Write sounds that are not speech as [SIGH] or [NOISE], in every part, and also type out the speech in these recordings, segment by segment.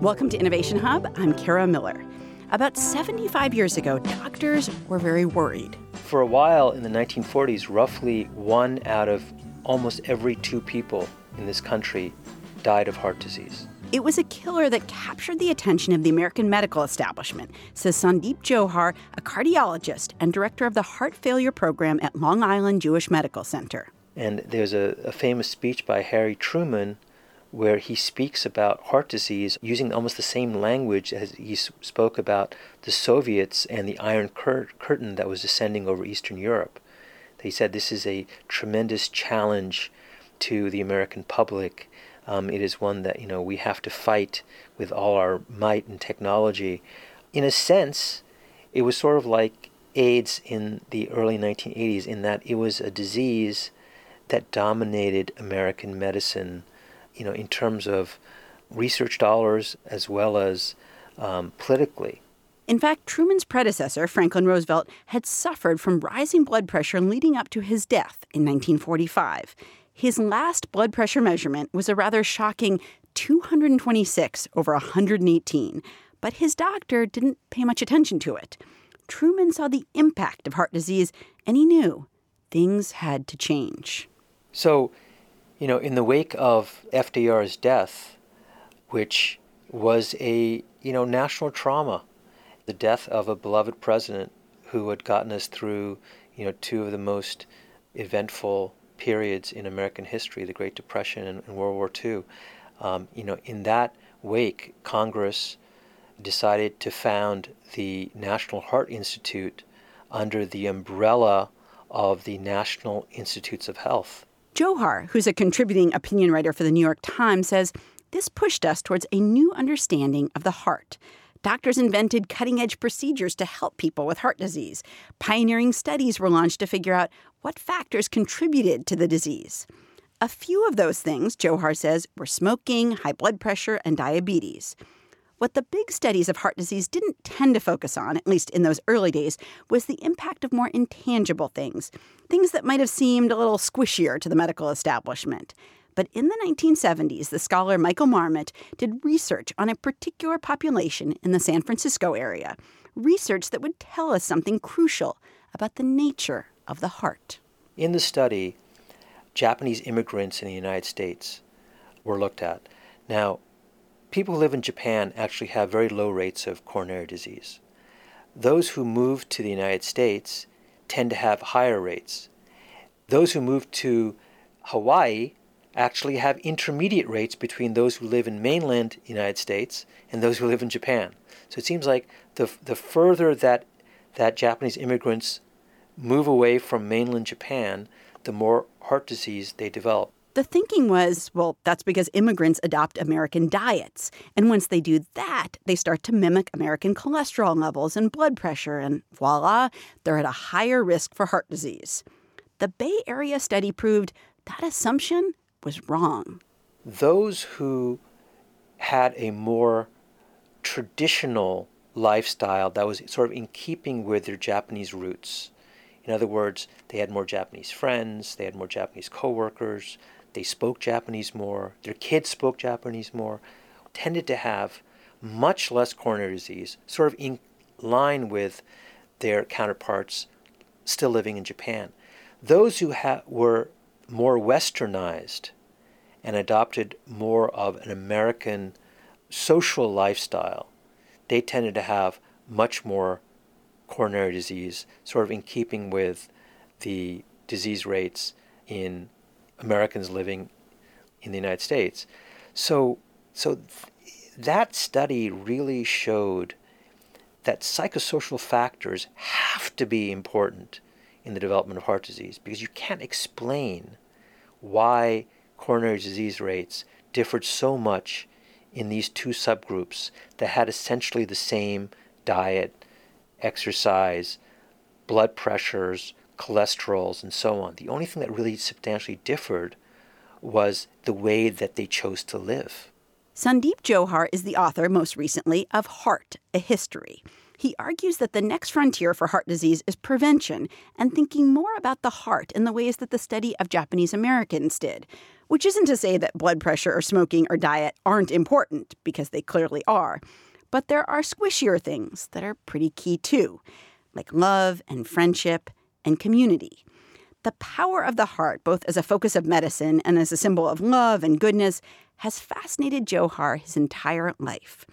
Welcome to Innovation Hub. I'm Kara Miller. About 75 years ago, doctors were very worried. For a while in the 1940s, roughly one out of almost every two people in this country died of heart disease. It was a killer that captured the attention of the American medical establishment, says Sandeep Jauhar, a cardiologist and director of the heart failure program at Long Island Jewish Medical Center. And there's a, a famous speech by Harry Truman where he speaks about heart disease using almost the same language as he spoke about the Soviets and the Iron Cur- Curtain that was descending over Eastern Europe. He said this is a tremendous challenge to the American public. Um, it is one that you know we have to fight with all our might and technology. In a sense, it was sort of like AIDS in the early 1980s, in that it was a disease that dominated American medicine you know, in terms of research dollars as well as um, politically. In fact, Truman's predecessor, Franklin Roosevelt, had suffered from rising blood pressure leading up to his death in 1945. His last blood pressure measurement was a rather shocking 226 over 118, but his doctor didn't pay much attention to it. Truman saw the impact of heart disease and he knew things had to change. So you know, in the wake of FDR's death, which was a, you know, national trauma, the death of a beloved president who had gotten us through, you know, two of the most eventful periods in American history, the Great Depression and, and World War II. Um, you know, in that wake, Congress decided to found the National Heart Institute under the umbrella of the National Institutes of Health. Jauhar, who's a contributing opinion writer for the New York Times, says this pushed us towards a new understanding of the heart. Doctors invented cutting edge procedures to help people with heart disease. Pioneering studies were launched to figure out what factors contributed to the disease. A few of those things, Jauhar says, were smoking, high blood pressure, and diabetes. What the big studies of heart disease didn't tend to focus on, at least in those early days, was the impact of more intangible things, things that might have seemed a little squishier to the medical establishment. But in the 1970s, the scholar Michael Marmot did research on a particular population in the San Francisco area, research that would tell us something crucial about the nature of the heart. In the study, Japanese immigrants in the United States were looked at. Now, people who live in Japan actually have very low rates of coronary disease. Those who move to the United States tend to have higher rates. Those who move to Hawaii actually have intermediate rates between those who live in mainland United States and those who live in Japan. So it seems like the the further that that Japanese immigrants move away from mainland Japan, the more heart disease they develop. The thinking was, well, that's because immigrants adopt American diets. And once they do that, they start to mimic American cholesterol levels and blood pressure, and voila, they're at a higher risk for heart disease. The Bay Area study proved that assumption was wrong. Those who had a more traditional lifestyle that was sort of in keeping with their Japanese roots. In other words, they had more Japanese friends, they had more Japanese coworkers, they spoke Japanese more, their kids spoke Japanese more, tended to have much less coronary disease, sort of in line with their counterparts still living in Japan. Those who ha- were more westernized and adopted more of an American social lifestyle, they tended to have much more coronary disease, sort of in keeping with the disease rates in Americans living in the United States. So, so th- that study really showed that psychosocial factors have to be important in the development of heart disease because you can't explain why coronary disease rates differed so much in these two subgroups that had essentially the same diet, exercise, blood pressures, cholesterols, and so on. The only thing that really substantially differed was the way that they chose to live. Sandeep Jauhar is the author, most recently, of Heart, a History. He argues that the next frontier for heart disease is prevention and thinking more about the heart in the ways that the study of Japanese Americans did, which isn't to say that blood pressure or smoking or diet aren't important, because they clearly are. But there are squishier things that are pretty key too, like love and friendship and community. The power of the heart, both as a focus of medicine and as a symbol of love and goodness, has fascinated Jauhar his entire life.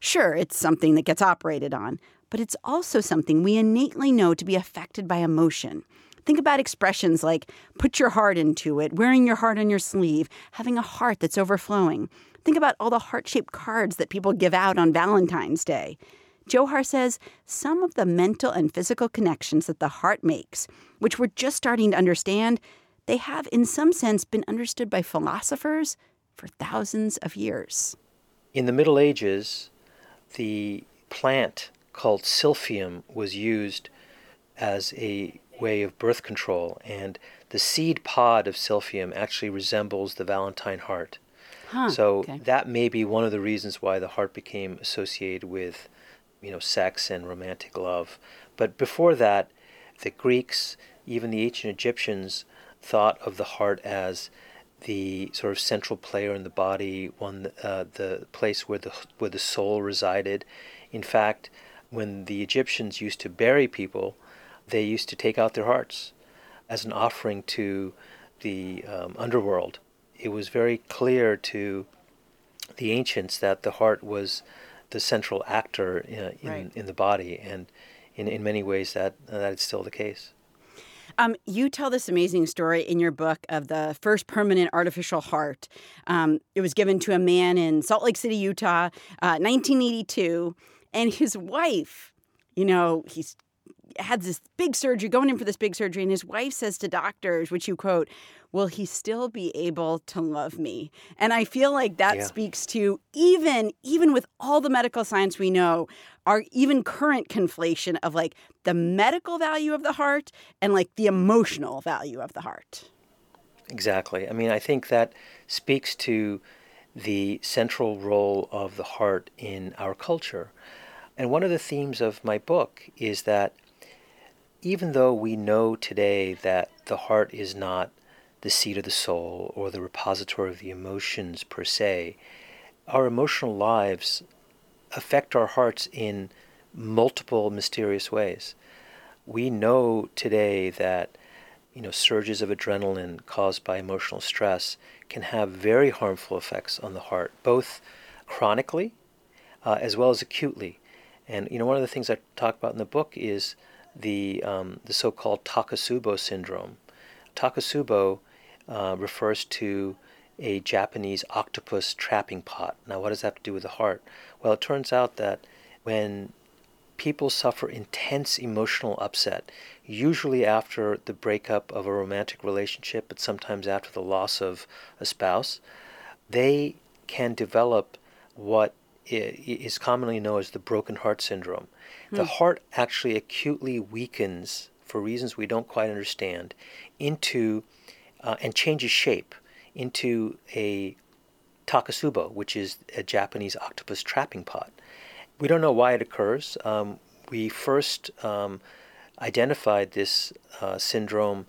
Sure, it's something that gets operated on, but it's also something we innately know to be affected by emotion. Think about expressions like put your heart into it, wearing your heart on your sleeve, having a heart that's overflowing. Think about all the heart shaped cards that people give out on Valentine's Day. Jauhar says some of the mental and physical connections that the heart makes, which we're just starting to understand, they have in some sense been understood by philosophers for thousands of years. In the Middle Ages, the plant called silphium was used as a way of birth control, and the seed pod of silphium actually resembles the Valentine heart. Huh, so okay. that may be one of the reasons why the heart became associated with, you know, sex and romantic love. But before that, the Greeks, even the ancient Egyptians, thought of the heart as the sort of central player in the body, one uh, the place where the where the soul resided. In fact, when the Egyptians used to bury people, they used to take out their hearts as an offering to the um, underworld. It was very clear to the ancients that the heart was the central actor uh, in, Right. in the body, and in, in many ways that uh, that is still the case. Um, you tell this amazing story in your book of the first permanent artificial heart. Um, it was given to a man in Salt Lake City, Utah, uh, 1982, and his wife. You know, he's had this big surgery, going in for this big surgery, and his wife says to doctors, which you quote, "Will he still be able to love me?" And I feel like that Yeah. speaks to even even with all the medical science we know, our even current conflation of like the medical value of the heart and like the emotional value of the heart. Exactly. I mean, I think that speaks to the central role of the heart in our culture. And one of the themes of my book is that even though we know today that the heart is not the seat of the soul or the repository of the emotions per se, our emotional lives affect our hearts in multiple mysterious ways. We know today that you know surges of adrenaline caused by emotional stress can have very harmful effects on the heart, both chronically uh, as well as acutely. And you know one of the things I talk about in the book is the um, the so-called Takotsubo syndrome. Takotsubo uh, refers to a Japanese octopus trapping pot. Now, what does that have to do with the heart? Well, it turns out that when people suffer intense emotional upset, usually after the breakup of a romantic relationship, but sometimes after the loss of a spouse, they can develop what is commonly known as the broken heart syndrome. The heart actually acutely weakens, for reasons we don't quite understand, into uh, and changes shape into a takotsubo, which is a Japanese octopus trapping pot. We don't know why it occurs. Um, we first um, identified this uh, syndrome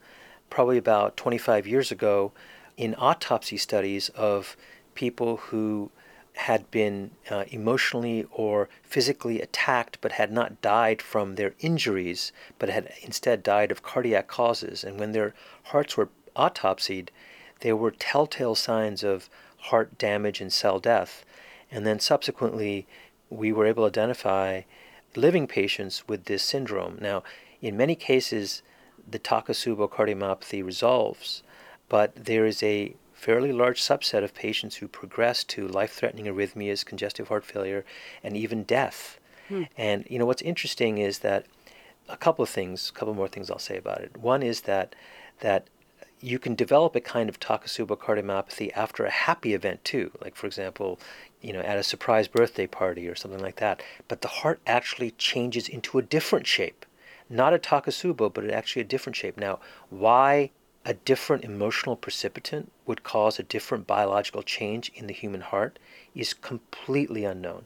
probably about 25 years ago in autopsy studies of people who had been uh, emotionally or physically attacked but had not died from their injuries but had instead died of cardiac causes. And when their hearts were autopsied, there were telltale signs of heart damage and cell death. And then subsequently, we were able to identify living patients with this syndrome. Now, in many cases, the Takotsubo cardiomyopathy resolves, but there is a fairly large subset of patients who progress to life-threatening arrhythmias, congestive heart failure, and even death. Hmm. And you know what's interesting is that a couple of things, a couple more things I'll say about it. One is that that you can develop a kind of Takotsubo cardiomyopathy after a happy event too, like for example, you know, at a surprise birthday party or something like that. But the heart actually changes into a different shape, not a Takotsubo, but actually a different shape. Now, why a different emotional precipitant would cause a different biological change in the human heart is completely unknown.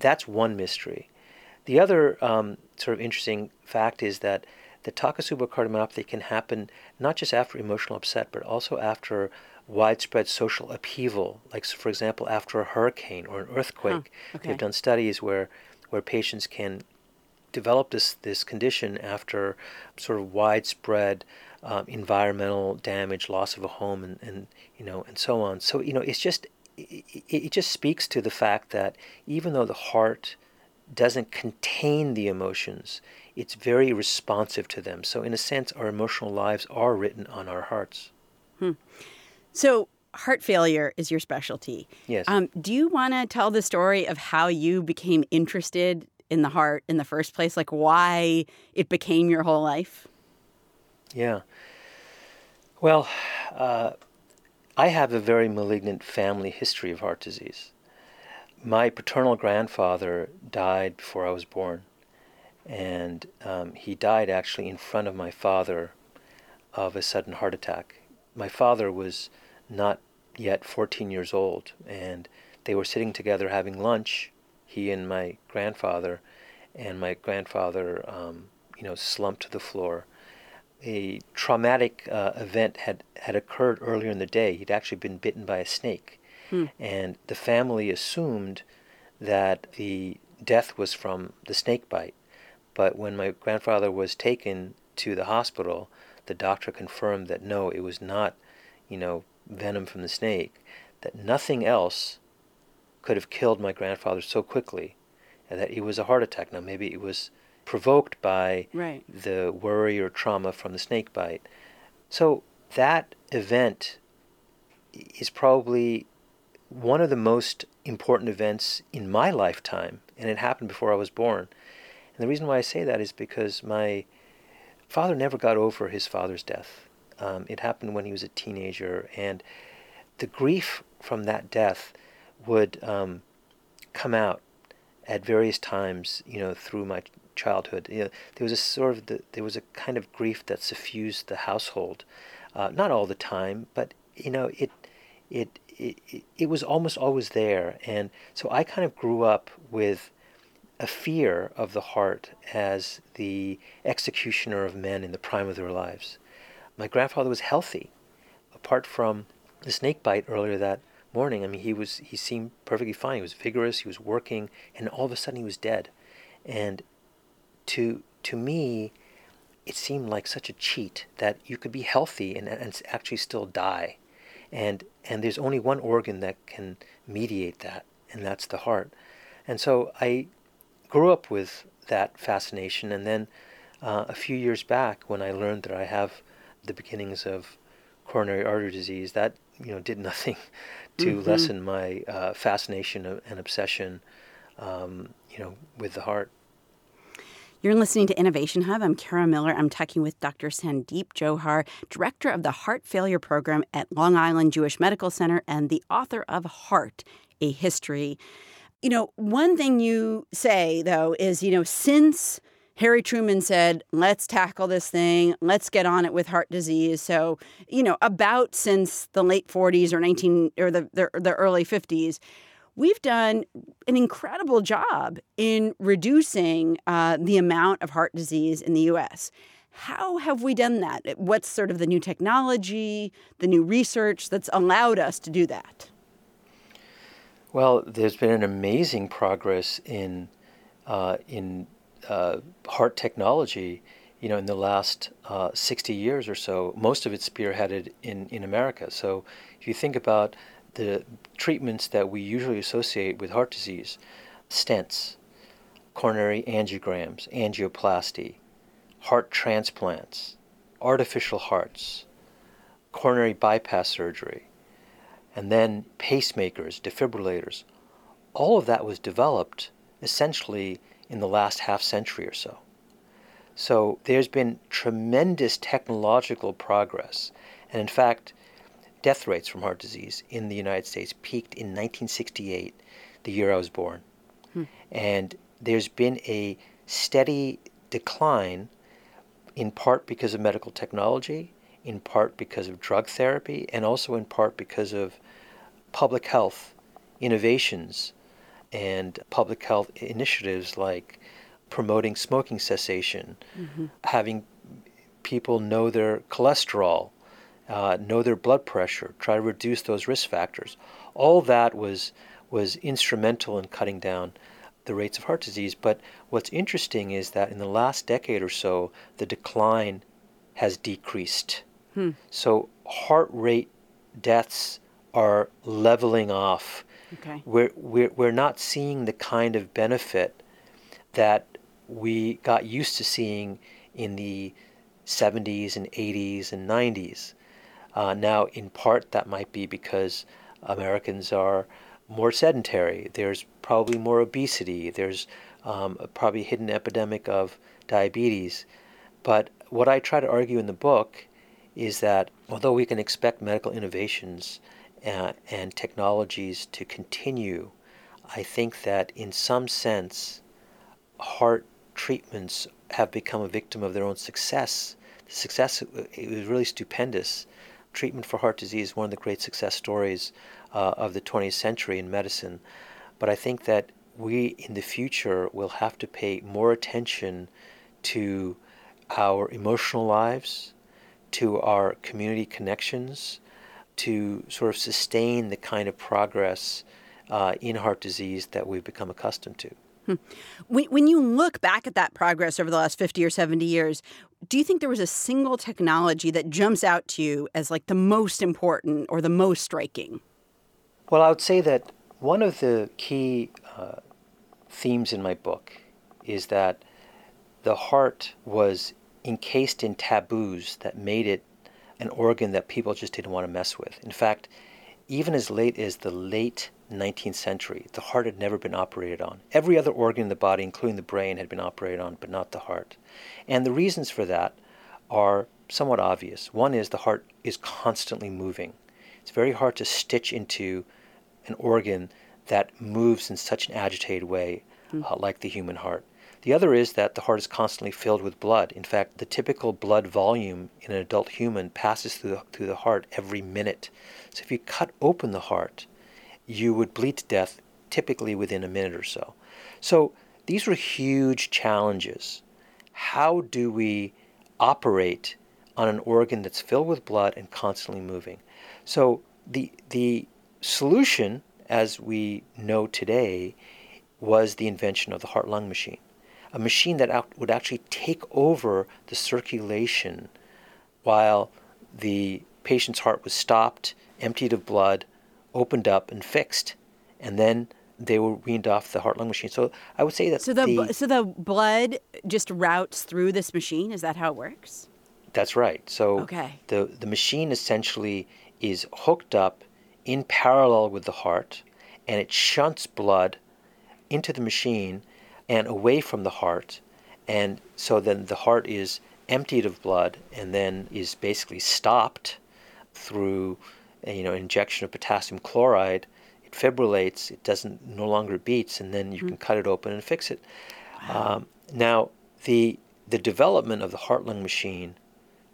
That's one mystery. The other um, sort of interesting fact is that the Takotsubo cardiomyopathy can happen not just after emotional upset, but also after widespread social upheaval, like for example after a hurricane or an earthquake. Huh, okay. They've done studies where where patients can develop this this condition after sort of widespread um, environmental damage, loss of a home, and, and you know and so on. So you know it's just it, it just speaks to the fact that even though the heart doesn't contain the emotions, it's very responsive to them. So, in a sense, our emotional lives are written on our hearts. Hmm. So, heart failure is your specialty. Yes. Um, do you want to tell the story of how you became interested in the heart in the first place? Like, why it became your whole life? Yeah. Well, uh, I have a very malignant family history of heart disease. My paternal grandfather died before I was born, and um, he died actually in front of my father of a sudden heart attack. My father was not yet 14 years old, and they were sitting together having lunch, he and my grandfather, and my grandfather, um, you know, slumped to the floor. A traumatic uh, event had, had occurred earlier in the day. He'd actually been bitten by a snake Hmm. And the family assumed that the death was from the snake bite. But when my grandfather was taken to the hospital, the doctor confirmed that no, it was not, you know, venom from the snake, that nothing else could have killed my grandfather so quickly, and that it was a heart attack. Now, maybe it was provoked by right. the worry or trauma from the snake bite. So that event is probably one of the most important events in my lifetime, and it happened before I was born. And the reason why I say that is because my father never got over his father's death. Um, it happened when he was a teenager, and the grief from that death would um, come out at various times, you know, through my childhood. You know, there was a sort of the, there was a kind of grief that suffused the household, uh, not all the time, but you know, it it it, it was almost always there. And so I kind of grew up with a fear of the heart as the executioner of men in the prime of their lives. My grandfather was healthy, apart from the snake bite earlier that morning. I mean, he was he seemed perfectly fine. He was vigorous. He was working, and all of a sudden he was dead. And to to me, it seemed like such a cheat that you could be healthy and, and actually still die and and there's only one organ that can mediate that, and that's the heart. And so I grew up with that fascination, and then uh, a few years back, when I learned that I have the beginnings of coronary artery disease, that you know did nothing [LAUGHS] to mm-hmm. lessen my uh, fascination and obsession, um, you know, with the heart. You're listening to Innovation Hub. I'm Kara Miller. I'm talking with Dr. Sandeep Jauhar, director of the Heart Failure Program at Long Island Jewish Medical Center and the author of Heart, a History. You know, one thing you say, though, is, you know, since Harry Truman said, let's tackle this thing, let's get on it with heart disease. So, you know, about since the late 40s or 19 or the, the, the early 50s, we've done an incredible job in reducing uh, the amount of heart disease in the US. How have we done that? What's sort of the new technology, the new research that's allowed us to do that? Well, there's been an amazing progress in uh, in uh, heart technology. You know, in the last uh, 60 years or so, most of it spearheaded in in America. So, if you think about the treatments that we usually associate with heart disease stents, coronary angiograms, angioplasty, heart transplants, artificial hearts, coronary bypass surgery, and then pacemakers, defibrillators. All of that was developed essentially in the last half century or so. So there's been tremendous technological progress. And in fact, death rates from heart disease in the United States peaked in 1968, the year I was born. Hmm. And there's been a steady decline, in part because of medical technology, in part because of drug therapy, and also in part because of public health innovations and public health initiatives like promoting smoking cessation, mm-hmm. having people know their cholesterol uh, know their blood pressure, try to reduce those risk factors. All that was was instrumental in cutting down the rates of heart disease. But what's interesting is that in the last decade or so, the decline has decreased. Hmm. So heart rate deaths are leveling off. Okay. We're, we're, we're not seeing the kind of benefit that we got used to seeing in the 70s and 80s and 90s. Uh, now, in part, that might be because Americans are more sedentary. There's probably more obesity. There's um, probably a hidden epidemic of diabetes. But what I try to argue in the book is that although we can expect medical innovations uh, and technologies to continue, I think that in some sense, heart treatments have become a victim of their own success. The success it was really stupendous. Treatment for heart disease is one of the great success stories uh, of the 20th century in medicine. But I think that we in the future will have to pay more attention to our emotional lives, to our community connections, to sort of sustain the kind of progress uh, in heart disease that we've become accustomed to. Hmm. When you look back at that progress over the last 50 or 70 years, do you think there was a single technology that jumps out to you as like the most important or the most striking? Well, I would say that one of the key uh, themes in my book is that the heart was encased in taboos that made it an organ that people just didn't want to mess with. In fact, even as late as the late 19th century, the heart had never been operated on. Every other organ in the body, including the brain, had been operated on, but not the heart. And the reasons for that are somewhat obvious. One is the heart is constantly moving. It's very hard to stitch into an organ that moves in such an agitated way, mm. uh, like the human heart. The other is that the heart is constantly filled with blood. In fact, the typical blood volume in an adult human passes through the, through the heart every minute. So if you cut open the heart, you would bleed to death typically within a minute or so. So these were huge challenges. How do we operate on an organ that's filled with blood and constantly moving? So the the solution, as we know today, was the invention of the heart lung machine a machine that would actually take over the circulation while the patient's heart was stopped, emptied of blood, opened up, and fixed. And then they were weaned off the heart lung machine. So I would say that so the, the so the blood just routes through this machine. Is that how it works? That's right. So okay. the the machine essentially is hooked up in parallel with the heart, and it shunts blood into the machine and away from the heart. And so then the heart is emptied of blood and then is basically stopped through you know injection of potassium chloride. It fibrillates, it doesn't no longer beats, and then you mm-hmm. can cut it open and fix it. Wow. Um, now the the development of the heart lung machine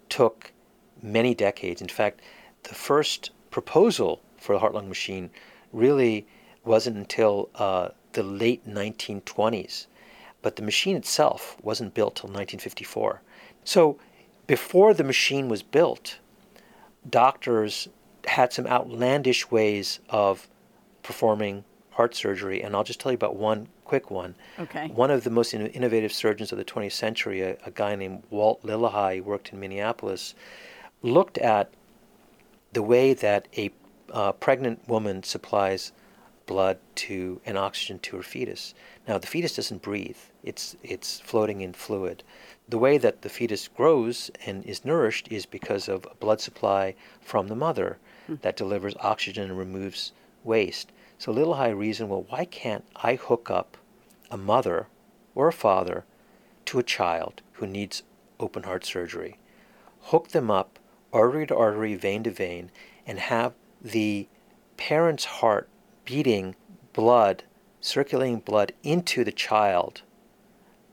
took many decades. In fact, the first proposal for the heart lung machine really wasn't until uh, the late 1920s, but the machine itself wasn't built till 1954. So before the machine was built, doctors had some outlandish ways of performing heart surgery, and I'll just tell you about one quick one. Okay. One of the most innovative surgeons of the 20th century, a, a guy named Walt Lillehei, worked in Minneapolis, looked at the way that a uh, pregnant woman supplies blood to and oxygen to her fetus. Now the fetus doesn't breathe; it's it's floating in fluid. The way that the fetus grows and is nourished is because of a blood supply from the mother that delivers oxygen and removes waste. So Lillehei reasoned, well, why can't I hook up a mother or a father to a child who needs open heart surgery, hook them up artery to artery, vein to vein, and have the parent's heart beating blood, circulating blood into the child,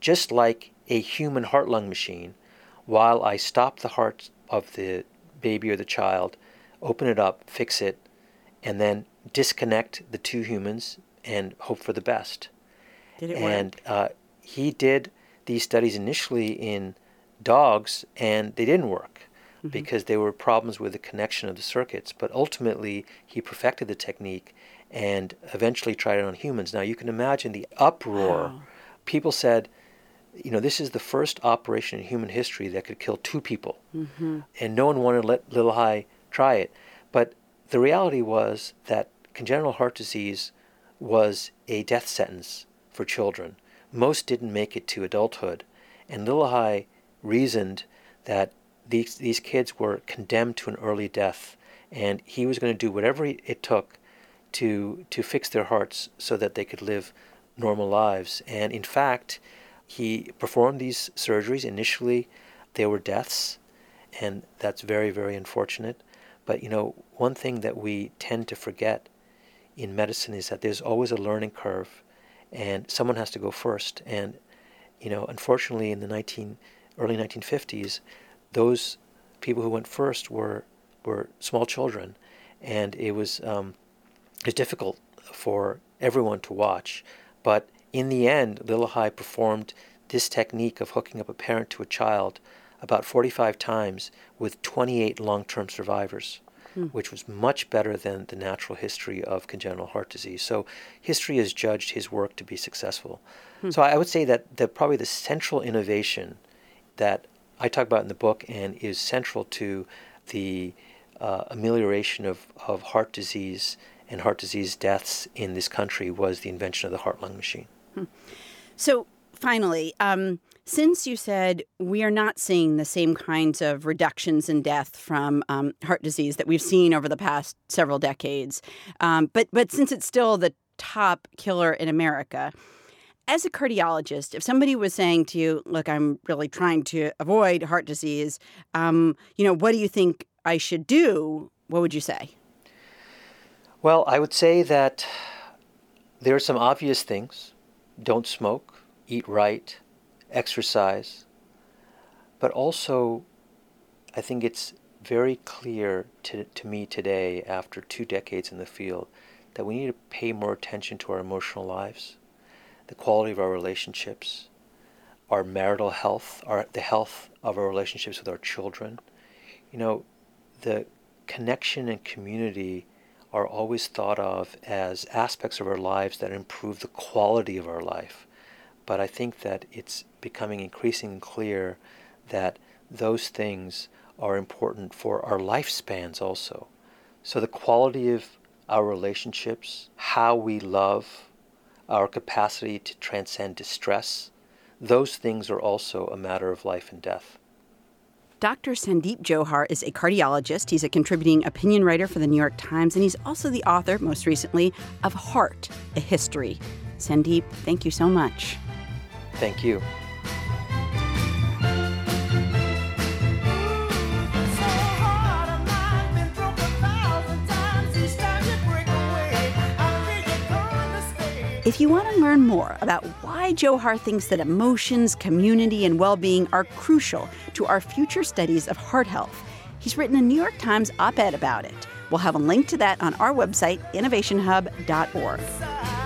just like a human heart lung machine, while I stop the heart of the baby or the child, open it up, fix it, and then disconnect the two humans and hope for the best. Did it and uh, he did these studies initially in dogs, and they didn't work. mm-hmm. because there were problems with the connection of the circuits. But ultimately, he perfected the technique and eventually tried it on humans. Now, you can imagine the uproar. Wow. People said, you know, this is the first operation in human history that could kill two people. Mm-hmm. And no one wanted to let Lillehei try it. But the reality was that congenital heart disease was a death sentence for children. Most didn't make it to adulthood. And Lillehei reasoned that these, these kids were condemned to an early death. And he was going to do whatever it took to, to fix their hearts so that they could live normal lives. And in fact, he performed these surgeries. Initially, they were deaths, and that's very, very unfortunate. But you know, one thing that we tend to forget in medicine is that there's always a learning curve, and someone has to go first. And you know, unfortunately, in the 19 early 1950s, those people who went first were were small children, and it was um, it was difficult for everyone to watch. But in the end, Lillehei performed this technique of hooking up a parent to a child about 45 times with 28 long term survivors, hmm. which was much better than the natural history of congenital heart disease. So, history has judged his work to be successful. Hmm. So, I would say that the, probably the central innovation that I talk about in the book and is central to the uh, amelioration of, of heart disease and heart disease deaths in this country was the invention of the heart lung machine. Hmm. So, finally, um, since you said we are not seeing the same kinds of reductions in death from um, heart disease that we've seen over the past several decades, um, but but since it's still the top killer in America, as a cardiologist, if somebody was saying to you, "Look, I'm really trying to avoid heart disease," um, you know, what do you think I should do? What would you say? Well, I would say that there are some obvious things don't smoke, eat right, exercise. But also, I think it's very clear to, to me today, after two decades in the field, that we need to pay more attention to our emotional lives, the quality of our relationships, our marital health, our, the health of our relationships with our children. You know, the connection and community are always thought of as aspects of our lives that improve the quality of our life. But I think that it's becoming increasingly clear that those things are important for our lifespans also. So the quality of our relationships, how we love, our capacity to transcend distress, those things are also a matter of life and death. Dr. Sandeep Jauhar is a cardiologist. He's a contributing opinion writer for the New York Times, and he's also the author, most recently, of Heart, a History. Sandeep, thank you so much. Thank you. If you want to learn more about why Jauhar thinks that emotions, community, and well being are crucial to our future studies of heart health, he's written a New York Times op ed about it. We'll have a link to that on our website, innovationhub.org.